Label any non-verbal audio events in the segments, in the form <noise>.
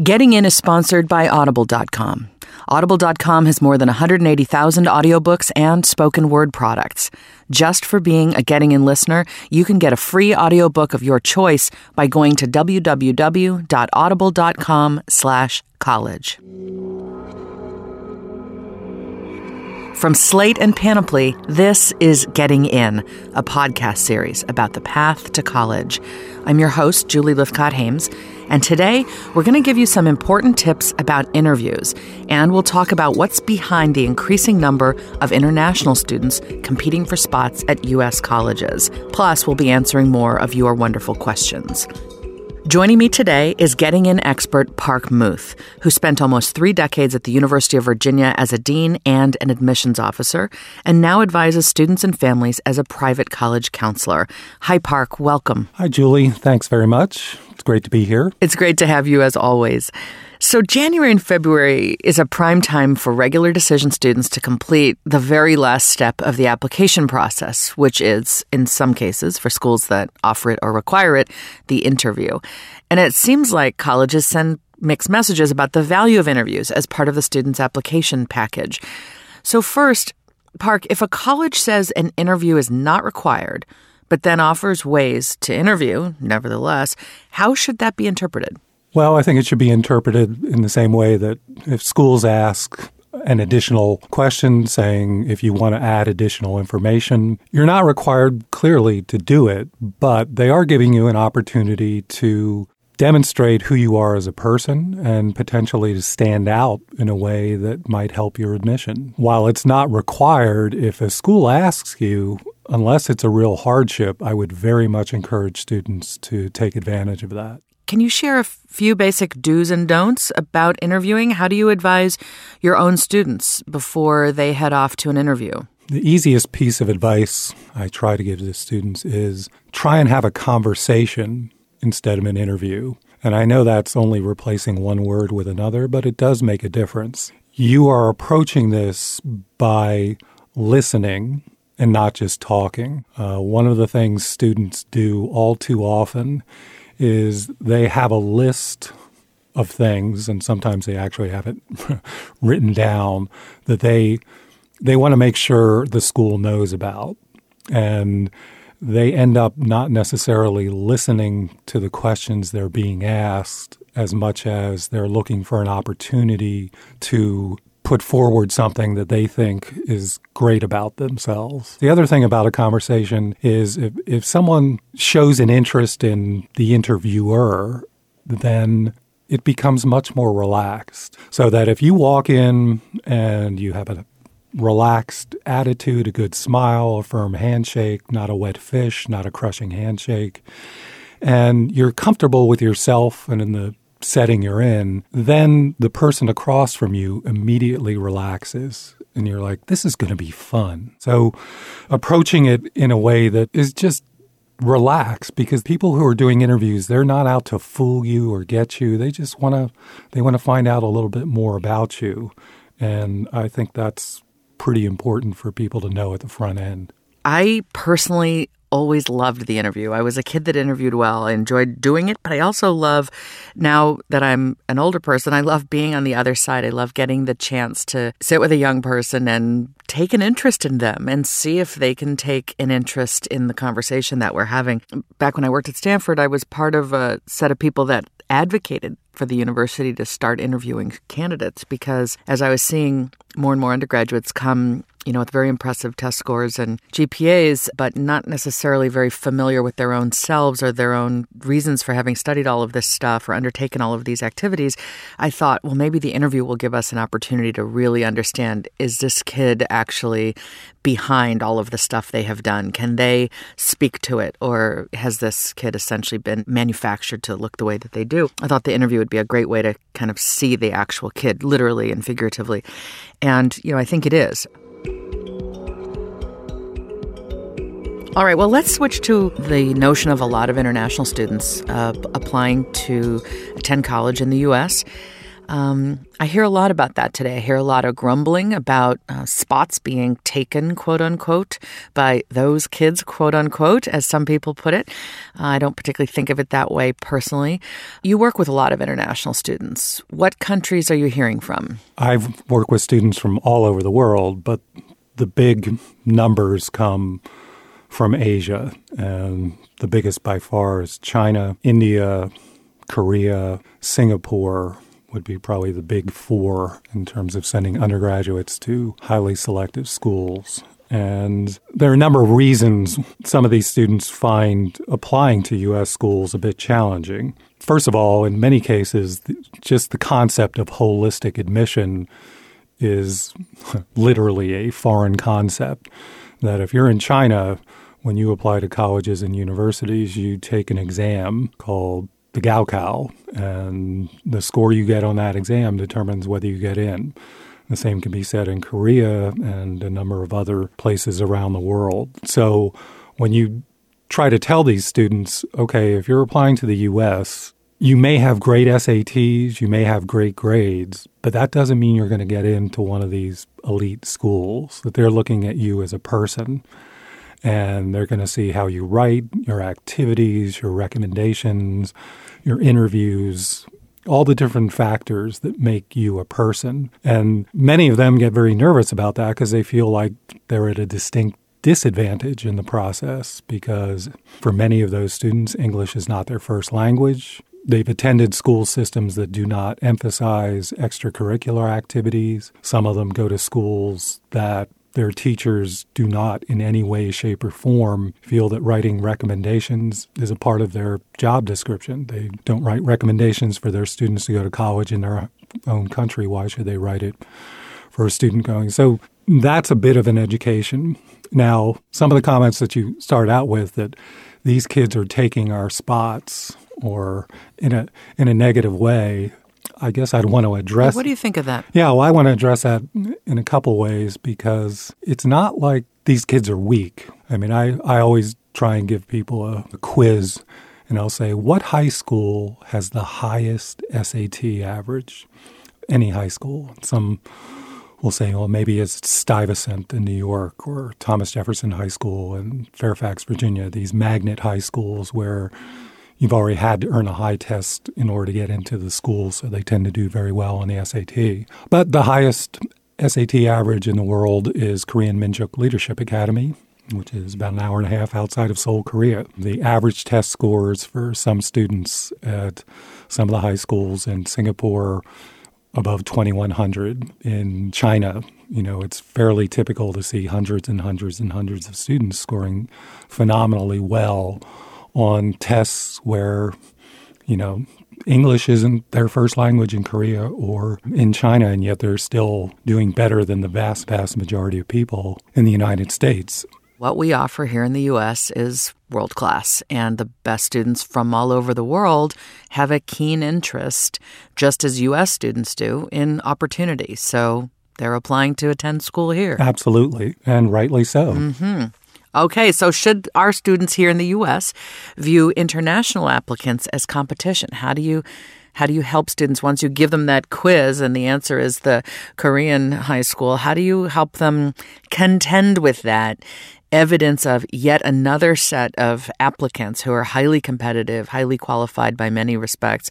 Getting In is sponsored by Audible.com. Audible.com has more than 180,000 audiobooks and spoken word products. Just for being a Getting In listener, you can get a free audiobook of your choice by going to www.audible.com From Slate and Panoply, this is Getting In, a podcast series about the path to college. I'm your host, Julie Lythcott Haims, and today we're going to give you some important tips about interviews, and we'll talk about what's behind the increasing number of international students competing for spots at U.S. colleges. Plus, we'll be answering more of your wonderful questions. Joining me today is Getting In expert Parke Muth, who spent almost three decades at the University of Virginia as a dean and an admissions officer, and now advises students and families as a private college counselor. Hi, Parke. Welcome. Hi, Julie. Thanks very much. It's great to be here. It's great to have you as always. So, January and February is a prime time for regular decision students to complete the very last step of the application process, which is, in some cases, for schools that offer it or require it, the interview. And it seems like colleges send mixed messages about the value of interviews as part of the student's application package. So, first, Parke, if a college says an interview is not required, but then offers ways to interview, nevertheless, how should that be interpreted? Well, I think it should be interpreted in the same way that if schools ask an additional question saying if you want to add additional information, you're not required clearly to do it, but they are giving you an opportunity to demonstrate who you are as a person and potentially to stand out in a way that might help your admission. While it's not required, if a school asks you, unless it's a real hardship, I would very much encourage students to take advantage of that. Can you share a few basic do's and don'ts about interviewing? How do you advise your own students before they head off to an interview? The easiest piece of advice I try to give to students is try and have a conversation instead of an interview. And I know that's only replacing one word with another, but it does make a difference. You are approaching this by listening and not just talking. Uh, one of the things students do all too often is they have a list of things, and sometimes they actually have it <laughs> written down that they they want to make sure the school knows about, and they end up not necessarily listening to the questions they're being asked as much as they're looking for an opportunity to put forward something that they think is great about themselves. The other thing about a conversation is if, if someone shows an interest in the interviewer, then it becomes much more relaxed. So that if you walk in and you have a relaxed attitude, a good smile, a firm handshake, not a wet fish, not a crushing handshake, and you're comfortable with yourself and in the setting you're in, then the person across from you immediately relaxes and you're like, this is going to be fun. So approaching it in a way that is just relaxed because people who are doing interviews, they're not out to fool you or get you. They just want to they want to find out a little bit more about you. And I think that's pretty important for people to know at the front end. I personally always loved the interview. I was a kid that interviewed well. I enjoyed doing it, but I also love now that I'm an older person, I love being on the other side. I love getting the chance to sit with a young person and take an interest in them and see if they can take an interest in the conversation that we're having. Back when I worked at Stanford, I was part of a set of people that advocated for the university to start interviewing candidates because as I was seeing more and more undergraduates come you know, with very impressive test scores and GPAs, but not necessarily very familiar with their own selves or their own reasons for having studied all of this stuff or undertaken all of these activities, I thought, well, maybe the interview will give us an opportunity to really understand is this kid actually behind all of the stuff they have done? Can they speak to it? Or has this kid essentially been manufactured to look the way that they do? I thought the interview would be a great way to kind of see the actual kid, literally and figuratively. And, you know, I think it is. All right, well, let's switch to the notion of a lot of international students uh, applying to attend college in the U.S. Um, I hear a lot about that today. I hear a lot of grumbling about uh, spots being taken, quote unquote, by those kids, quote unquote, as some people put it. Uh, I don't particularly think of it that way personally. You work with a lot of international students. What countries are you hearing from? I've worked with students from all over the world, but the big numbers come from Asia, and the biggest by far is China, India, Korea, Singapore, would be probably the big four in terms of sending undergraduates to highly selective schools. And there are a number of reasons some of these students find applying to U.S. schools a bit challenging. First of all, in many cases, just the concept of holistic admission is <laughs> literally a foreign concept. That if you're in China, when you apply to colleges and universities, you take an exam called the Gaokao, and the score you get on that exam determines whether you get in. The same can be said in Korea and a number of other places around the world. So when you try to tell these students, okay, if you're applying to the US, you may have great SATs, you may have great grades, but that doesn't mean you're going to get into one of these elite schools, that they're looking at you as a person and they're going to see how you write, your activities, your recommendations, your interviews, all the different factors that make you a person. And many of them get very nervous about that because they feel like they're at a distinct disadvantage in the process because for many of those students, English is not their first language. They've attended school systems that do not emphasize extracurricular activities. Some of them go to schools that their teachers do not in any way, shape, or form feel that writing recommendations is a part of their job description. They don't write recommendations for their students to go to college in their own country. Why should they write it for a student going? So that's a bit of an education. Now, some of the comments that you start out with that these kids are taking our spots or in a in a negative way I guess I'd want to address. What do you think of that? Yeah, well, I want to address that in a couple ways because it's not like these kids are weak. I mean, I, I always try and give people a, a quiz and I'll say, what high school has the highest SAT average? Any high school. Some will say, well, maybe it's Stuyvesant in New York or Thomas Jefferson High School in Fairfax, Virginia, these magnet high schools where you've already had to earn a high test in order to get into the school, so they tend to do very well on the SAT. But the highest SAT average in the world is Korean Minjok Leadership Academy, which is about an hour and a half outside of Seoul, Korea. The average test scores for some students at some of the high schools in Singapore above 2100 in China you know it's fairly typical to see hundreds and hundreds and hundreds of students scoring phenomenally well on tests where, you know, English isn't their first language in Korea or in China, and yet they're still doing better than the vast, vast majority of people in the United States. What we offer here in the U.S. is world class, and the best students from all over the world have a keen interest, just as U.S. students do, in opportunity. So they're applying to attend school here. Absolutely, and rightly so. Mm-hmm. Okay, so should our students here in the US view international applicants as competition? How do you how do you help students once you give them that quiz and the answer is the Korean high school? How do you help them contend with that evidence of yet another set of applicants who are highly competitive, highly qualified by many respects?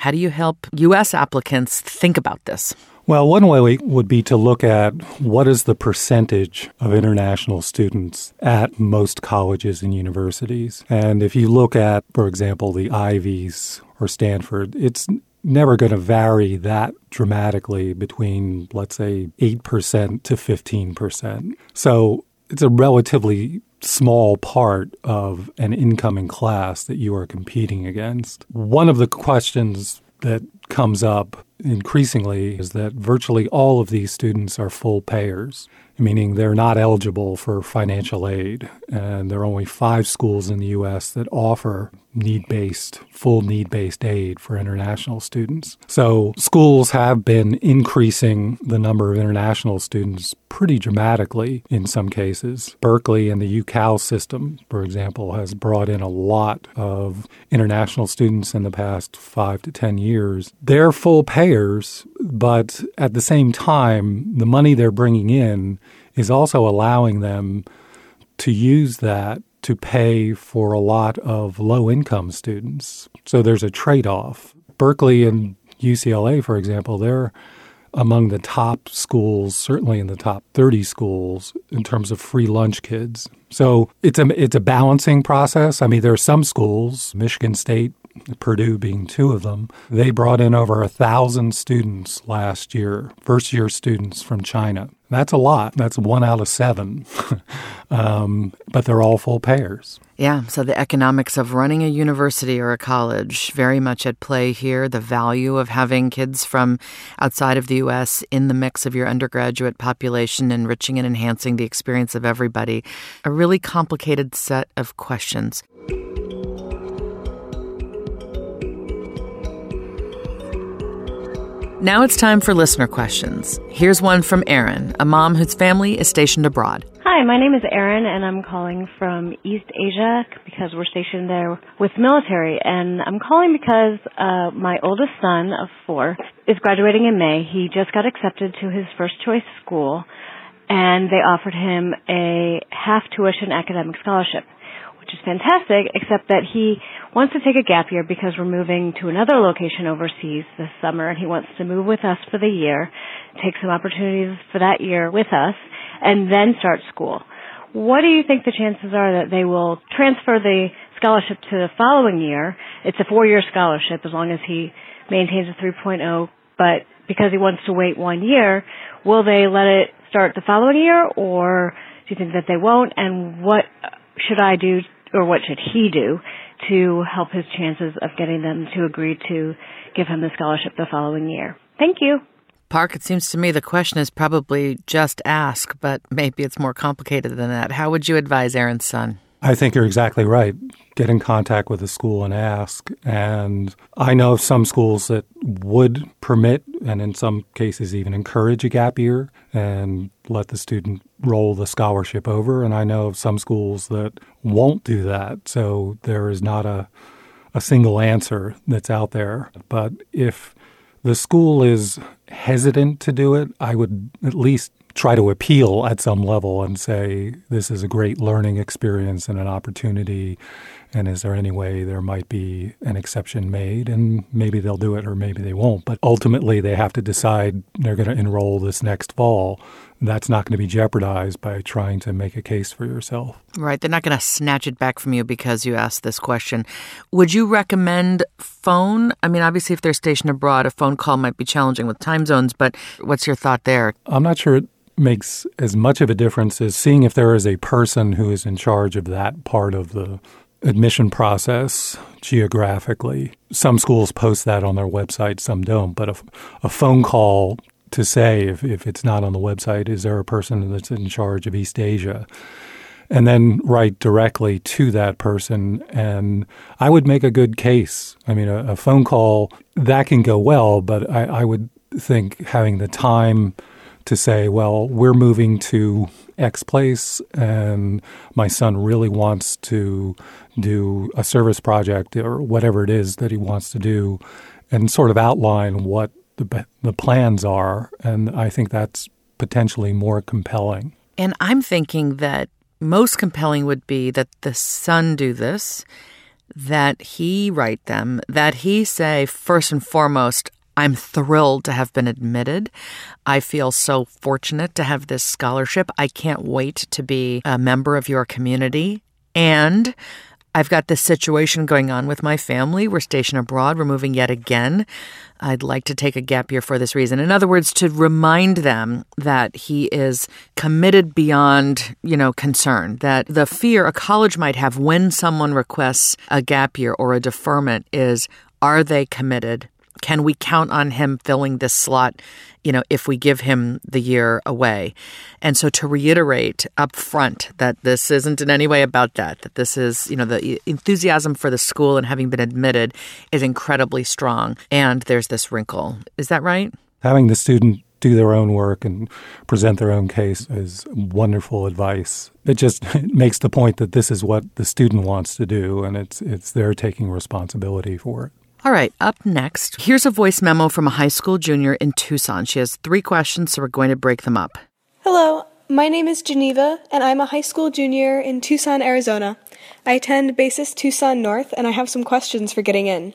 How do you help US applicants think about this? Well, one way would be to look at what is the percentage of international students at most colleges and universities. And if you look at, for example, the Ivies or Stanford, it's never going to vary that dramatically between, let's say, 8% to 15%. So it's a relatively small part of an incoming class that you are competing against. One of the questions that comes up increasingly is that virtually all of these students are full payers. Meaning they're not eligible for financial aid. And there are only five schools in the U.S. that offer need based, full need based aid for international students. So schools have been increasing the number of international students pretty dramatically in some cases. Berkeley and the UCal system, for example, has brought in a lot of international students in the past five to 10 years. They're full payers, but at the same time, the money they're bringing in is also allowing them to use that to pay for a lot of low income students. So there's a trade off. Berkeley and UCLA, for example, they're among the top schools, certainly in the top 30 schools in terms of free lunch kids. So it's a it's a balancing process. I mean, there are some schools, Michigan State, Purdue being two of them, they brought in over a thousand students last year, first year students from China. That's a lot. That's one out of seven. <laughs> um, but they're all full payers. Yeah, so the economics of running a university or a college very much at play here. The value of having kids from outside of the U.S. in the mix of your undergraduate population, enriching and enhancing the experience of everybody. A really complicated set of questions. Now it's time for listener questions. Here's one from Erin, a mom whose family is stationed abroad. Hi, my name is Erin, and I'm calling from East Asia because we're stationed there with military. And I'm calling because uh, my oldest son of four is graduating in May. He just got accepted to his first choice school, and they offered him a half tuition academic scholarship which is fantastic, except that he wants to take a gap year because we're moving to another location overseas this summer and he wants to move with us for the year, take some opportunities for that year with us, and then start school. What do you think the chances are that they will transfer the scholarship to the following year? It's a four-year scholarship as long as he maintains a 3.0, but because he wants to wait one year, will they let it start the following year or do you think that they won't? And what should I do or what should he do to help his chances of getting them to agree to give him the scholarship the following year? Thank you. Parke, it seems to me the question is probably just ask, but maybe it's more complicated than that. How would you advise Erin's son? I think you're exactly right. Get in contact with the school and ask. And I know of some schools that would permit and in some cases even encourage a gap year and let the student roll the scholarship over. And I know of some schools that won't do that. So there is not a, a single answer that's out there. But if the school is hesitant to do it, I would at least try to appeal at some level and say, this is a great learning experience and an opportunity. And is there any way there might be an exception made? And maybe they'll do it or maybe they won't. But ultimately, they have to decide they're going to enroll this next fall. That's not going to be jeopardized by trying to make a case for yourself. Right. They're not going to snatch it back from you because you asked this question. Would you recommend phone? I mean, obviously, if they're stationed abroad, a phone call might be challenging with time zones, but what's your thought there? I'm not sure it makes as much of a difference as seeing if there is a person who is in charge of that part of the admission process geographically. Some schools post that on their website, some don't, but a, a phone call to say if, if it's not on the website, is there a person that's in charge of East Asia? And then write directly to that person. And I would make a good case. I mean, a, a phone call, that can go well, but I, I would think having the time to say, well, we're moving to X place, and my son really wants to do a service project or whatever it is that he wants to do, and sort of outline what the, the plans are. And I think that's potentially more compelling. And I'm thinking that most compelling would be that the son do this, that he write them, that he say, first and foremost, I'm thrilled to have been admitted. I feel so fortunate to have this scholarship. I can't wait to be a member of your community. And I've got this situation going on with my family. We're stationed abroad. We're moving yet again. I'd like to take a gap year for this reason. In other words, to remind them that he is committed beyond, you know, concern, that the fear a college might have when someone requests a gap year or a deferment is are they committed Can we count on him filling this slot, you know, if we give him the year away? And so to reiterate up front that this isn't in any way about that, that this is, you know, the enthusiasm for the school and having been admitted is incredibly strong. And there's this wrinkle. Is that right? Having the student do their own work and present their own case is wonderful advice. It just <laughs> makes the point that this is what the student wants to do and it's it's their taking responsibility for it. All right, up next, here's a voice memo from a high school junior in Tucson. She has three questions, so we're going to break them up. Hello, my name is Geneva, and I'm a high school junior in Tucson, Arizona. I attend Basis Tucson North, and I have some questions for getting in.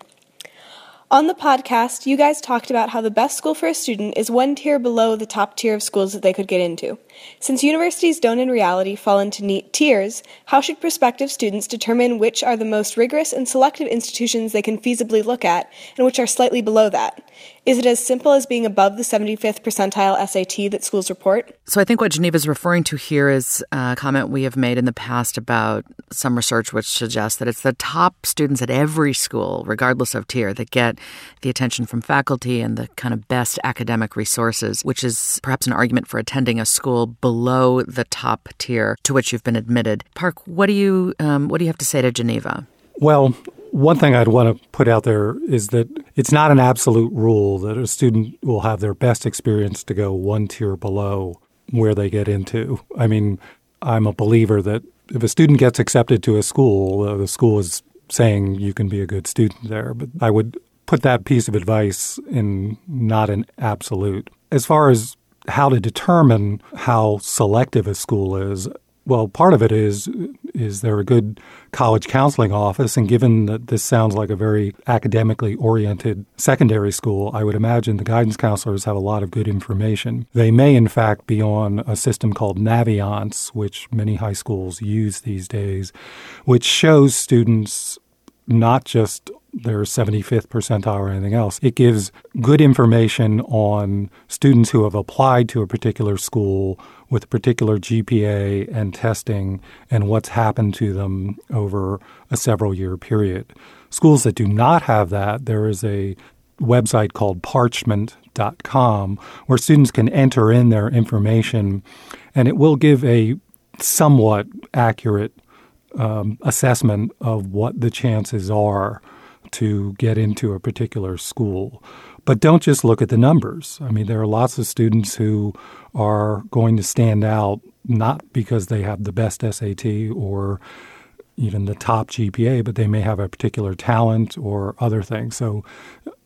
On the podcast, you guys talked about how the best school for a student is one tier below the top tier of schools that they could get into. Since universities don't in reality fall into neat tiers, how should prospective students determine which are the most rigorous and selective institutions they can feasibly look at and which are slightly below that? Is it as simple as being above the 75th percentile SAT that schools report? So I think what Geneva is referring to here is a comment we have made in the past about some research which suggests that it's the top students at every school, regardless of tier, that get the attention from faculty and the kind of best academic resources, which is perhaps an argument for attending a school below the top tier to which you've been admitted. Parke, what do you um, what do you have to say to Geneva? Well, one thing I'd want to put out there is that it's not an absolute rule that a student will have their best experience to go one tier below where they get into. I mean, I'm a believer that if a student gets accepted to a school, uh, the school is saying you can be a good student there. But I would put that piece of advice in not an absolute. As far as how to determine how selective a school is, well, part of it is is there a good college counseling office? And given that this sounds like a very academically oriented secondary school, I would imagine the guidance counselors have a lot of good information. They may, in fact, be on a system called Naviance, which many high schools use these days, which shows students not just their 75th percentile or anything else. It gives good information on students who have applied to a particular school with a particular GPA and testing and what's happened to them over a several year period. Schools that do not have that, there is a website called parchment.com where students can enter in their information and it will give a somewhat accurate um, assessment of what the chances are to get into a particular school. But don't just look at the numbers. I mean, there are lots of students who are going to stand out not because they have the best SAT or even the top GPA, but they may have a particular talent or other things. So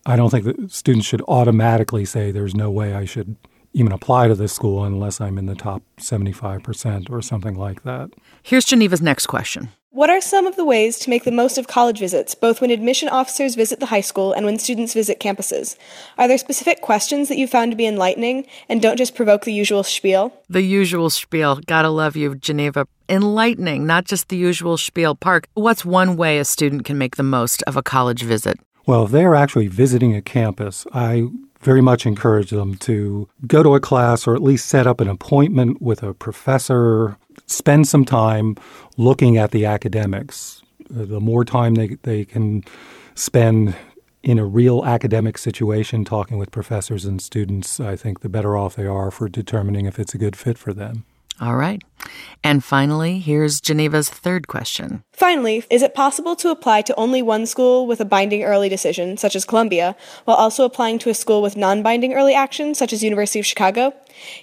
I don't think that students should automatically say there's no way I should even apply to this school unless I'm in the top 75% or something like that. Here's Geneva's next question. What are some of the ways to make the most of college visits, both when admission officers visit the high school and when students visit campuses? Are there specific questions that you found to be enlightening and don't just provoke the usual spiel? The usual spiel. Gotta love you, Geneva. Enlightening, not just the usual spiel. Parke, what's one way a student can make the most of a college visit? Well, if they are actually visiting a campus, I very much encourage them to go to a class or at least set up an appointment with a professor, spend some time looking at the academics. Uh, the more time they, they can spend in a real academic situation talking with professors and students, I think the better off they are for determining if it's a good fit for them. All right. And finally, here's Geneva's third question. Finally, is it possible to apply to only one school with a binding early decision, such as Columbia, while also applying to a school with non binding early action, such as University of Chicago?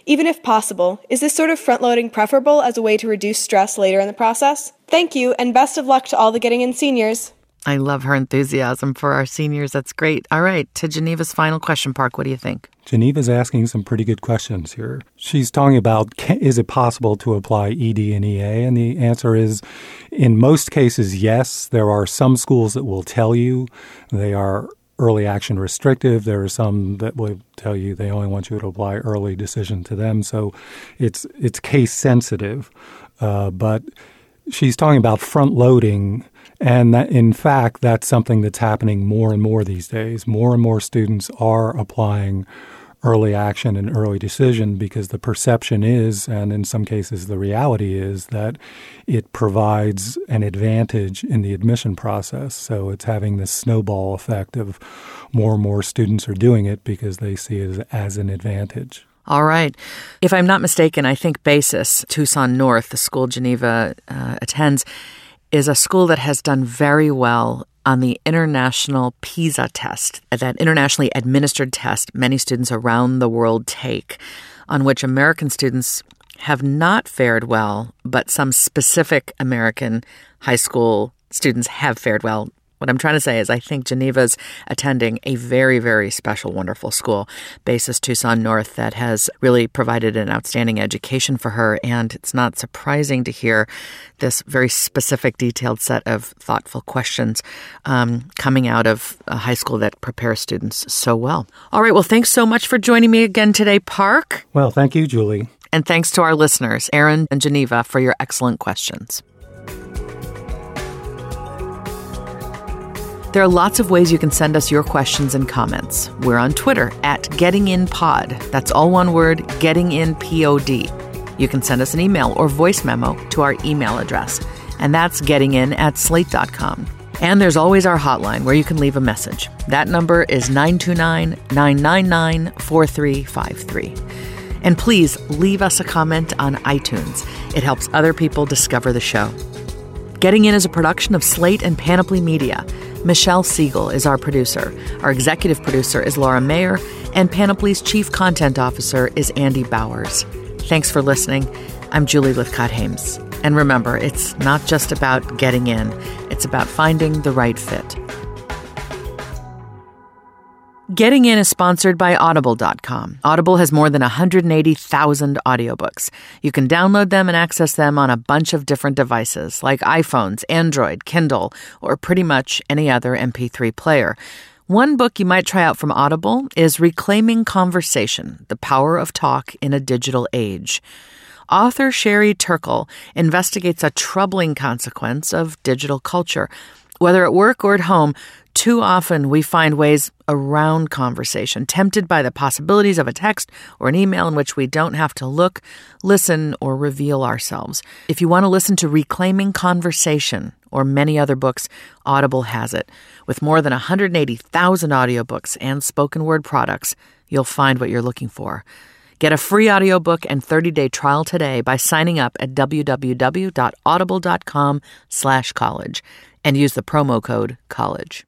Even if possible, is this sort of front loading preferable as a way to reduce stress later in the process? Thank you, and best of luck to all the getting in seniors. I love her enthusiasm for our seniors. That's great. All right, to Geneva's final question, Parke, what do you think? Geneva's asking some pretty good questions here. She's talking about is it possible to apply ED and EA? And the answer is in most cases, yes. There are some schools that will tell you they are early action restrictive. There are some that will tell you they only want you to apply early decision to them. So it's it's case sensitive. Uh, but she's talking about front loading and that, in fact, that's something that's happening more and more these days. More and more students are applying early action and early decision because the perception is, and in some cases the reality is, that it provides an advantage in the admission process. So it's having this snowball effect of more and more students are doing it because they see it as, as an advantage. All right. If I'm not mistaken, I think BASIS, Tucson North, the school Geneva uh, attends, is a school that has done very well on the international PISA test, that internationally administered test many students around the world take, on which American students have not fared well, but some specific American high school students have fared well what I'm trying to say is, I think Geneva's attending a very, very special, wonderful school, Basis Tucson North, that has really provided an outstanding education for her. And it's not surprising to hear this very specific, detailed set of thoughtful questions um, coming out of a high school that prepares students so well. All right. Well, thanks so much for joining me again today, Parke. Well, thank you, Julie. And thanks to our listeners, Erin and Geneva, for your excellent questions. There are lots of ways you can send us your questions and comments. We're on Twitter at GettingInPod. That's all one word, GettingInPod. You can send us an email or voice memo to our email address, and that's gettingin at slate.com. And there's always our hotline where you can leave a message. That number is 929 999 4353. And please leave us a comment on iTunes. It helps other people discover the show. Getting In is a production of Slate and Panoply Media. Michelle Siegel is our producer. Our executive producer is Laura Mayer, and Panoply's chief content officer is Andy Bowers. Thanks for listening. I'm Julie Lythcott-Haims. And remember, it's not just about getting in, it's about finding the right fit. Getting In is sponsored by Audible.com. Audible has more than 180,000 audiobooks. You can download them and access them on a bunch of different devices like iPhones, Android, Kindle, or pretty much any other MP3 player. One book you might try out from Audible is Reclaiming Conversation The Power of Talk in a Digital Age. Author Sherry Turkle investigates a troubling consequence of digital culture. Whether at work or at home, too often we find ways around conversation, tempted by the possibilities of a text or an email in which we don't have to look, listen, or reveal ourselves. If you want to listen to Reclaiming Conversation or many other books, Audible has it. With more than 180,000 audiobooks and spoken word products, you'll find what you're looking for. Get a free audiobook and 30-day trial today by signing up at www.audible.com/college and use the promo code COLLEGE.